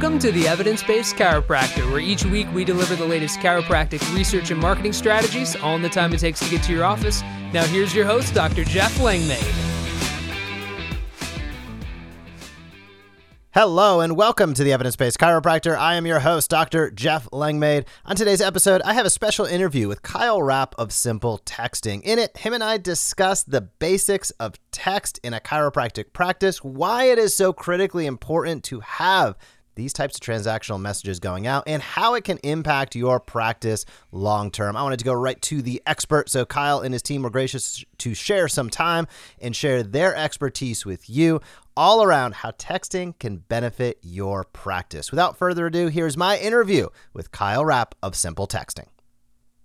Welcome to the Evidence Based Chiropractor, where each week we deliver the latest chiropractic research and marketing strategies, all in the time it takes to get to your office. Now, here's your host, Dr. Jeff Langmaid. Hello and welcome to the Evidence Based Chiropractor. I am your host, Dr. Jeff Langmaid. On today's episode, I have a special interview with Kyle Rapp of Simple Texting. In it, him and I discuss the basics of text in a chiropractic practice, why it is so critically important to have these types of transactional messages going out and how it can impact your practice long term. I wanted to go right to the expert. So, Kyle and his team were gracious to share some time and share their expertise with you all around how texting can benefit your practice. Without further ado, here's my interview with Kyle Rapp of Simple Texting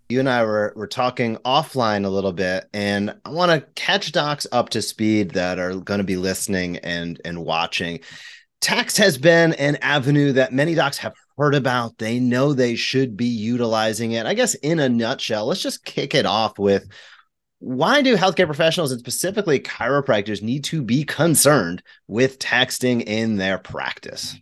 you and I were were talking offline a little bit, and I want to catch docs up to speed that are going to be listening and and watching. Text has been an avenue that many docs have heard about. They know they should be utilizing it. I guess in a nutshell, let's just kick it off with why do healthcare professionals and specifically chiropractors need to be concerned with texting in their practice?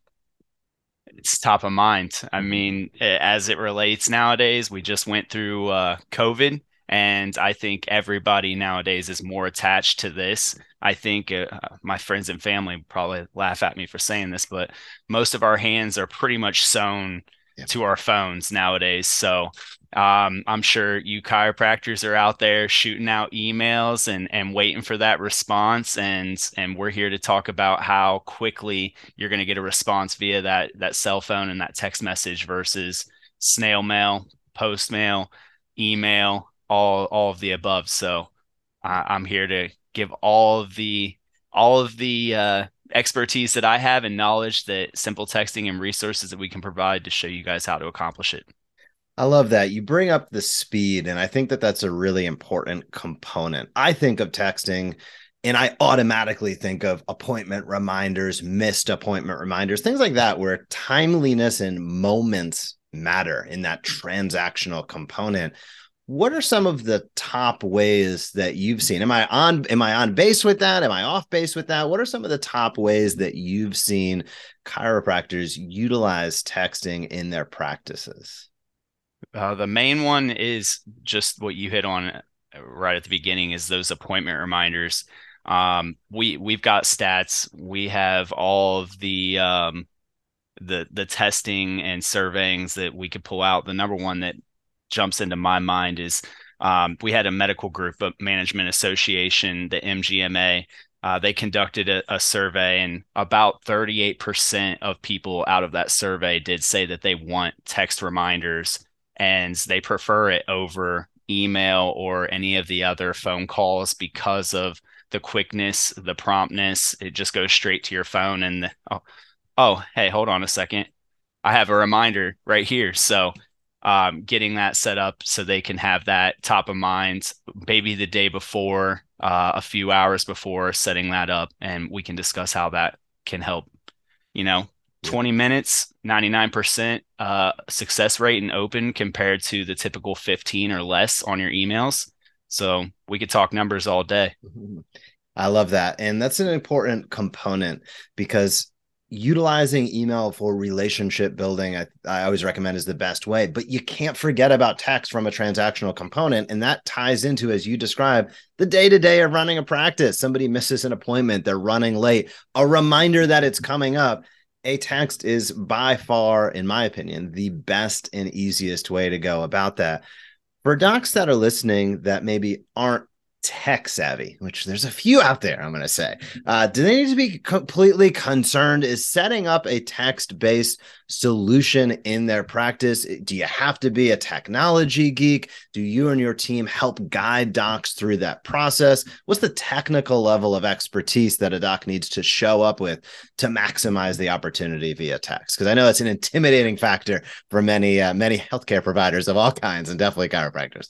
It's top of mind. I mean, as it relates nowadays, we just went through uh, COVID and I think everybody nowadays is more attached to this. I think uh, my friends and family probably laugh at me for saying this, but most of our hands are pretty much sewn yep. to our phones nowadays. So um, I'm sure you chiropractors are out there shooting out emails and and waiting for that response, and and we're here to talk about how quickly you're going to get a response via that that cell phone and that text message versus snail mail, post mail, email, all all of the above. So uh, I'm here to give all of the all of the uh, expertise that I have and knowledge that simple texting and resources that we can provide to show you guys how to accomplish it. I love that. You bring up the speed, and I think that that's a really important component. I think of texting and I automatically think of appointment reminders, missed appointment reminders, things like that, where timeliness and moments matter in that transactional component what are some of the top ways that you've seen? Am i on am i on base with that? Am i off base with that? What are some of the top ways that you've seen chiropractors utilize texting in their practices? Uh, the main one is just what you hit on uh, right at the beginning is those appointment reminders. Um, we we've got stats. We have all of the um, the the testing and surveyings that we could pull out. The number one that jumps into my mind is um, we had a medical group a management association, the MGMA. Uh, they conducted a, a, survey, and about 38% of people out of that survey did say that they want text reminders and they prefer it over email or any of the other phone calls because of the quickness, the promptness. It just goes straight to your phone, and the, oh, oh, hey, hold on a second. I have a reminder right here. So um, getting that set up so they can have that top of mind maybe the day before uh, a few hours before setting that up and we can discuss how that can help you know? 20 minutes 99% uh, success rate in open compared to the typical 15 or less on your emails. So we could talk numbers all day. I love that. And that's an important component because utilizing email for relationship building I, I always recommend is the best way but you can't forget about text from a transactional component and that ties into as you describe the day-to-day of running a practice. Somebody misses an appointment they're running late. A reminder that it's coming up a text is by far in my opinion the best and easiest way to go about that. For docs that are listening that maybe aren't tech savvy, which there's a few out there, I'm going to say. Uh, do they need to be completely concerned? Is setting up a text based solution in their practice? Do you have to be a technology geek? Do you and your team help guide docs through that process? What's the technical level of expertise that a doc needs to show up with to maximize the opportunity via text? Because I know it's an intimidating factor for many, uh, many healthcare providers of all kinds and definitely chiropractors.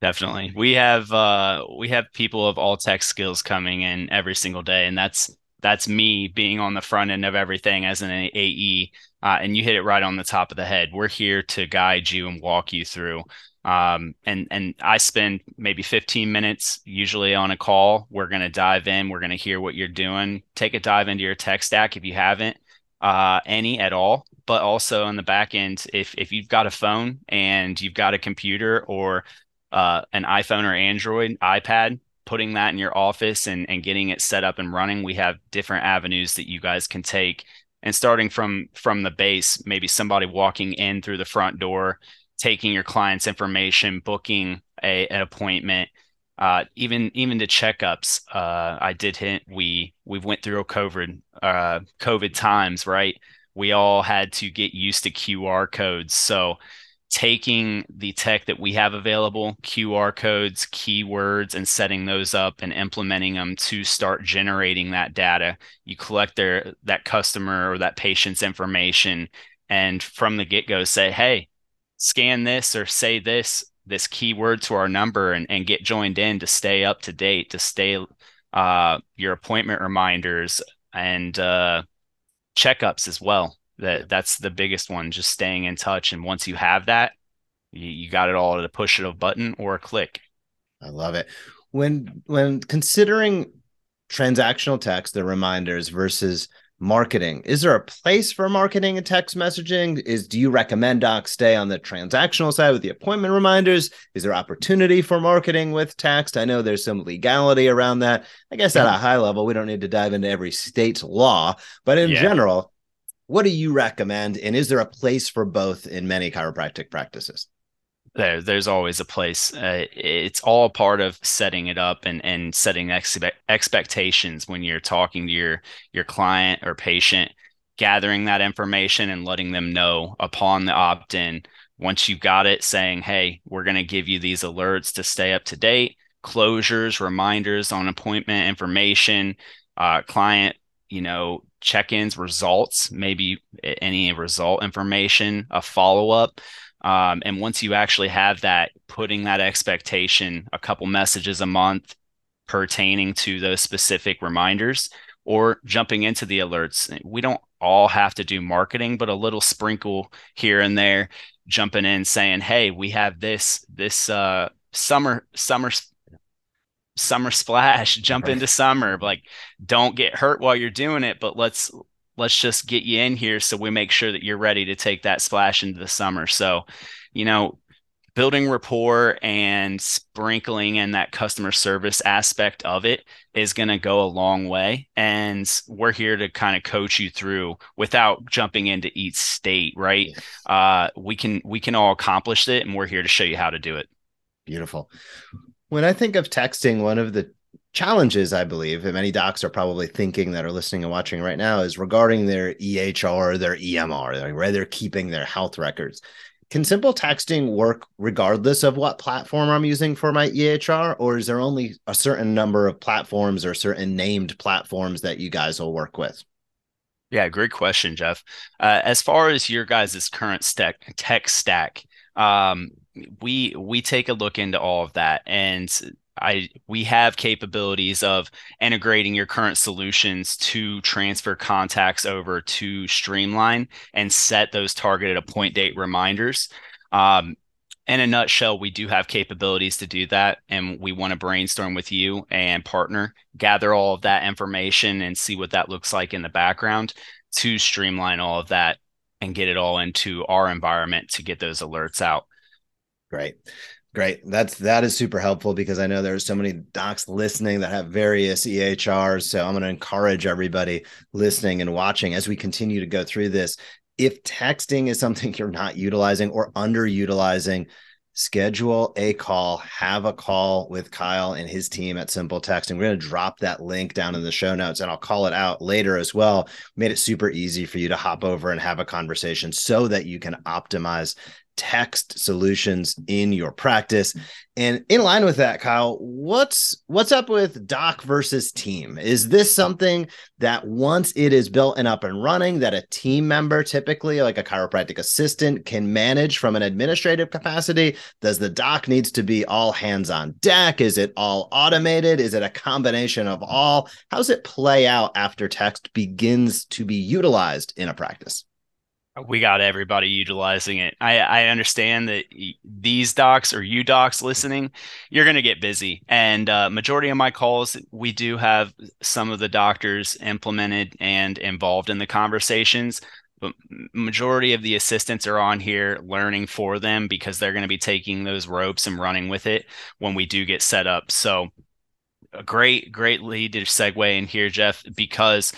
Definitely. We have uh we have people of all tech skills coming in every single day and that's that's me being on the front end of everything as an AE uh, and you hit it right on the top of the head. We're here to guide you and walk you through um, and and I spend maybe 15 minutes usually on a call. We're to dive in, we're to hear what you're doing. Take a dive into your tech stack if you haven't uh, any at all. But also on the back end, if if you've got a phone and you've got a computer or uh, an iPhone or Android, iPad, putting that in your office and, and getting it set up and running, we have different avenues that you guys can take. And starting from from the base, maybe somebody walking in through the front door, taking your client's information, booking a, an appointment, uh, even even the checkups. Uh, I did hint we we went through a COVID uh, COVID times, right? We all had to get used to QR codes, so taking the tech that we have available, QR codes, keywords, and setting those up and implementing them to start generating that data. You collect their that customer or that patient's information, and from the get go, say, "Hey, scan this or say this this keyword to our number and, and get joined in to stay up to date, to stay uh, your appointment reminders and uh, checkups as well." That that's the biggest one just staying in touch. And once you have that you, you got it all to push of a button or a click. I love it. When when considering transactional text the reminders versus marketing is there a place for marketing and text messaging? Is do you recommend docs stay on the transactional side with the appointment reminders? Is there opportunity for marketing with text? I know there's some legality around that. I guess at a high level we don't need to dive into every state's law but in yeah. general what do you recommend? And is there a place for both in many chiropractic practices? There, there's always a place. Uh, it's all part of setting it up and and setting expe- expectations when you're talking to your your client or patient, gathering that information and letting them know upon the opt-in. Once you've got it, saying, "Hey, we're going to give you these alerts to stay up to date, closures, reminders on appointment information, uh, client, you know, check-ins, results, maybe any result information, a follow-up. Um, and once you actually have that, putting that expectation, a couple messages a month pertaining to those specific reminders or jumping into the alerts. We don't all have to do marketing, but a little sprinkle here and there, jumping in saying, "Hey, we have this this uh, summer summer summer splash, jump into summer. Like, don't get hurt while you're doing it, but let's let's just get you in here so we make sure that you're ready to take that splash into the summer. So, you know, building rapport and sprinkling in that customer service aspect of it is going to go a long way. And we're here to kind of coach you through without jumping into each state right? Uh, we can we can all accomplish it and we're here to show you how to do it. Beautiful when I think of texting, one of the challenges I believe that many docs are probably thinking that are listening and watching right now is regarding their EHR, their EMR, where they're keeping their health records. Can simple texting work regardless of what platform I'm using for my EHR, or is there only a certain number of platforms or certain named platforms that you guys will work with? Yeah, great question, Jeff. Uh, as far as your guys' current stack, tech stack, um, we we take a look into all of that and I we have capabilities of integrating your current solutions to transfer contacts over to Streamline and set those targeted appoint date reminders. Um, in a nutshell, we do have capabilities to do that, and we want to brainstorm with you and partner, gather all of that information, and see what that looks like in the background to streamline all of that and get it all into our environment to get those alerts out. Great. Great. That's that is super helpful because I know there's so many docs listening that have various EHRs. So I'm going to encourage everybody listening and watching as we continue to go through this. If texting is something you're not utilizing or underutilizing, schedule a call, have a call with Kyle and his team at Simple Texting. We're going to drop that link down in the show notes and I'll call it out later as well. Made it super easy for you to hop over and have a conversation so that you can optimize text solutions in your practice. And in line with that, Kyle, what's what's up with doc versus team? Is this something that once it is built and up and running, that a team member, typically like a chiropractic assistant, can manage from an administrative capacity? Does the doc needs to be all hands on deck? Is it all automated? Is it a combination of all? How's it play out after text begins to be utilized in a practice? We got everybody utilizing it. I, I understand that these docs or you docs listening, you're going to get busy. And uh, majority of my calls, we do have some of the doctors implemented and involved in the conversations. But majority of the assistants are on here learning for them because they're going to be taking those ropes and running with it when we do get set up. So a great, great lead to segue in here, Jeff, because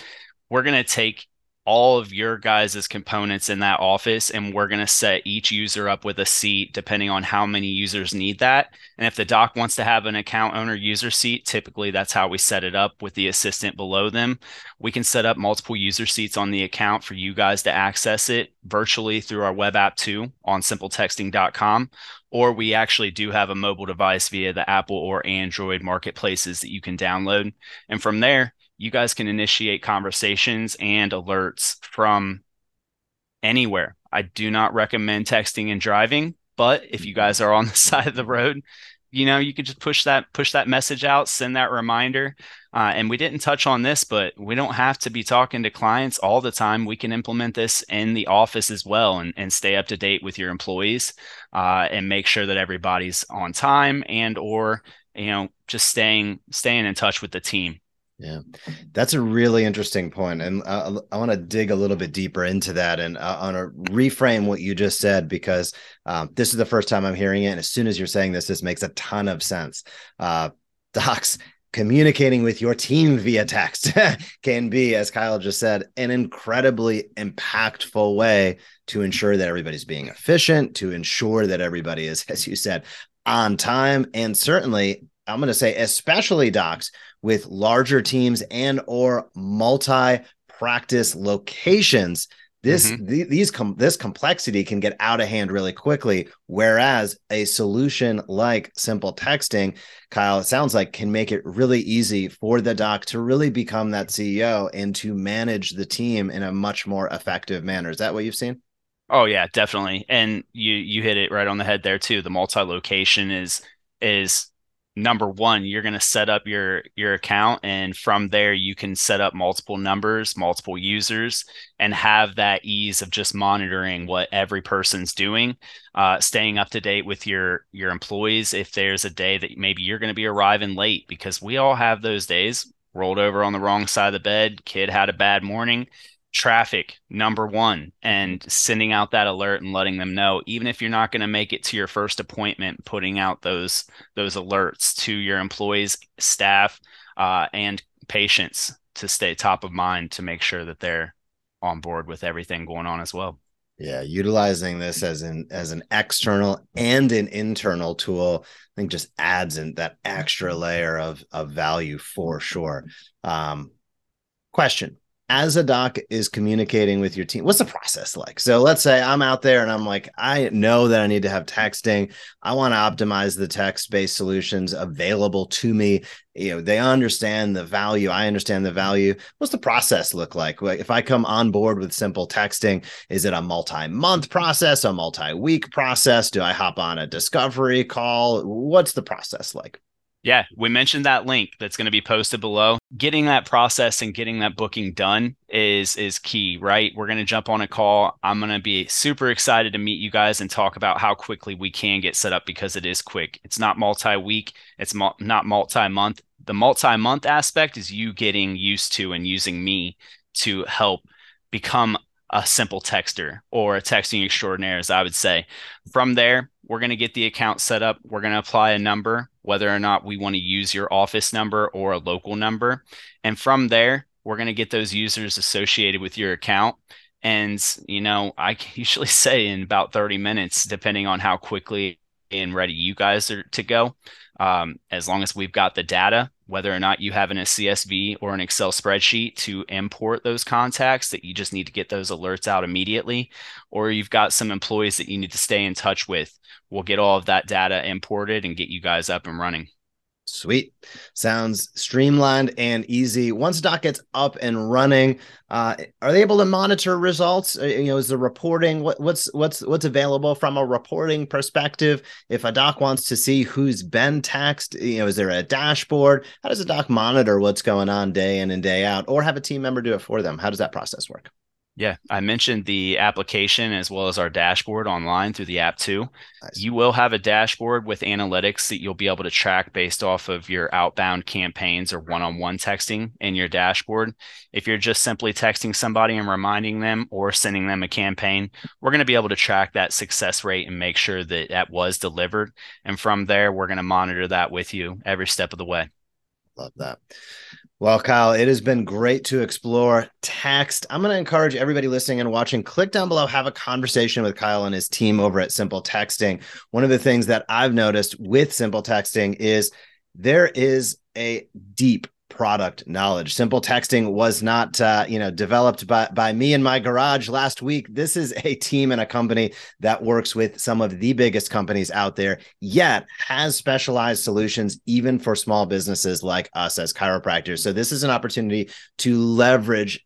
we're going to take all of your guys' components in that office and we're going to set each user up with a seat depending on how many users need that. And if the doc wants to have an account owner user seat typically that's how we set it up with the assistant below them. We can set up multiple user seats on the account for you guys to access it virtually through our web app too on simpletexting.com or we actually do have a mobile device via the apple or android marketplaces that you can download. And from there you guys can initiate conversations and alerts from anywhere. I do not recommend texting and driving, but if you guys are on the side of the road, you know, you could just push that push that message out, send that reminder. Uh, and we didn't touch on this, but we don't have to be talking to clients all the time. We can implement this in the office as well, and, and stay up to date with your employees, uh, and make sure that everybody's on time and or you know just staying staying in touch with the team. Yeah, that's a really interesting point, and uh, I want to dig a little bit deeper into that, and uh, I want to reframe what you just said because um, this is the first time I'm hearing it, and as soon as you're saying this, this makes a ton of sense. Uh, docs communicating with your team via text can be, as Kyle just said, an incredibly impactful way to ensure that everybody's being efficient, to ensure that everybody is, as you said, on time, and certainly I'm going to say, especially docs with larger teams and or multi practice locations this mm-hmm. th- these com- this complexity can get out of hand really quickly. Whereas a solution like simple texting kyle it sounds like can make it really easy for the doc to really become that ceo and to manage the team in a much more effective manner. Is that what you've seen? Oh yeah definitely. And you you hit it right on the head there too. The multi location is is number one you're going to set up your your account and from there you can set up multiple numbers multiple users and have that ease of just monitoring what every person's doing uh, staying up to date with your your employees if there's a day that maybe you're going to be arriving late because we all have those days rolled over on the wrong side of the bed kid had a bad morning traffic number one and sending out that alert and letting them know even if you're not going to make it to your first appointment putting out those those alerts to your employees staff uh, and patients to stay top of mind to make sure that they're on board with everything going on as well. Yeah utilizing this as an as an external and an internal tool i think just adds in that extra layer of of value for sure. Um question as a doc is communicating with your team what's the process like? So let's say i'm out there and i'm like i know that i need to have texting. I want to optimize the text based solutions available to me. You know they understand the value. I understand the value. What's the process look like if i come on board with simple texting is it a multi-month process a multi-week process? Do i hop on a discovery call? What's the process like yeah, we mentioned that link that's going to be posted below. Getting that process and getting that booking done is is key, right? We're going to jump on a call. I'm going to be super excited to meet you guys and talk about how quickly we can get set up because it is quick. It's not multi-week, it's mo- not multi-month. The multi-month aspect is you getting used to and using me to help become a simple texter or a texting extraordinaire, as I would say. From there, we're going to get the account set up. We're going to apply a number, whether or not we want to use your office number or a local number. And from there, we're going to get those users associated with your account. And, you know, I usually say in about 30 minutes, depending on how quickly and ready you guys are to go. Um, as long as we've got the data, whether or not you have in a CSV or an Excel spreadsheet to import those contacts that you just need to get those alerts out immediately, or you've got some employees that you need to stay in touch with, we'll get all of that data imported and get you guys up and running. Sweet. Sounds streamlined and easy. Once Doc gets up and running, uh, are they able to monitor results? Uh, you know, is the reporting what, what's what's what's available from a reporting perspective? If a doc wants to see who's been taxed, you know, is there a dashboard? How does a doc monitor what's going on day in and day out, or have a team member do it for them? How does that process work? Yeah, I mentioned the application as well as our dashboard online through the app too. Nice. You will have a dashboard with analytics that you'll be able to track based off of your outbound campaigns or one on one texting in your dashboard. If you're just simply texting somebody and reminding them or sending them a campaign, we're going to be able to track that success rate and make sure that that was delivered. And from there, we're going to monitor that with you every step of the way. Love that. Well, Kyle, it has been great to explore text. I'm going to encourage everybody listening and watching, click down below, have a conversation with Kyle and his team over at Simple Texting. One of the things that I've noticed with Simple Texting is there is a deep product knowledge. Simple texting was not, uh, you know, developed by by me in my garage last week. This is a team and a company that works with some of the biggest companies out there, yet has specialized solutions even for small businesses like us as chiropractors. So this is an opportunity to leverage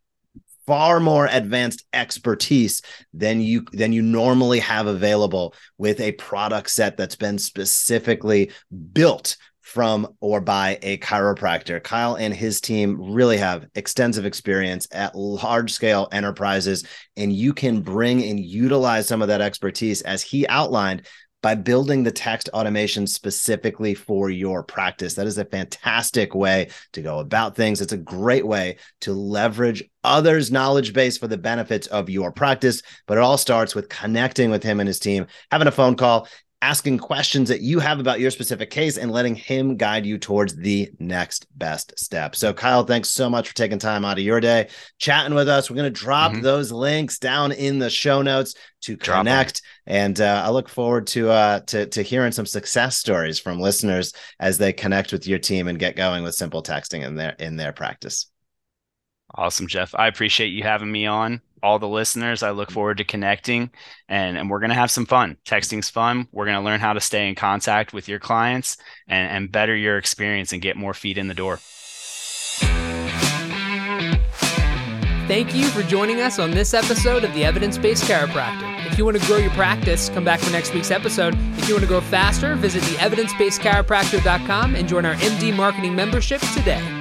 far more advanced expertise than you than you normally have available with a product set that's been specifically built from or by a chiropractor. Kyle and his team really have extensive experience at large scale enterprises, and you can bring and utilize some of that expertise as he outlined by building the text automation specifically for your practice. That is a fantastic way to go about things. It's a great way to leverage others' knowledge base for the benefits of your practice. But it all starts with connecting with him and his team, having a phone call, asking questions that you have about your specific case and letting him guide you towards the next best step. So, Kyle, thanks so much for taking time out of your day, chatting with us. We're going to drop mm-hmm. those links down in the show notes to drop connect, them. and uh, I look forward to uh, to to hearing some success stories from listeners as they connect with your team and get going with simple texting in their in their practice. Awesome, Jeff. I appreciate you having me on all the listeners. I look forward to connecting and, and we're going to have some fun. Texting's fun. We're going to learn how to stay in contact with your clients and, and better your experience and get more feet in the door. Thank you for joining us on this episode of the Evidence Based Chiropractor. If you want to grow your practice, come back for next week's episode. If you want to grow faster, visit the evidencebasedchiropractor.com and join our MD marketing membership today.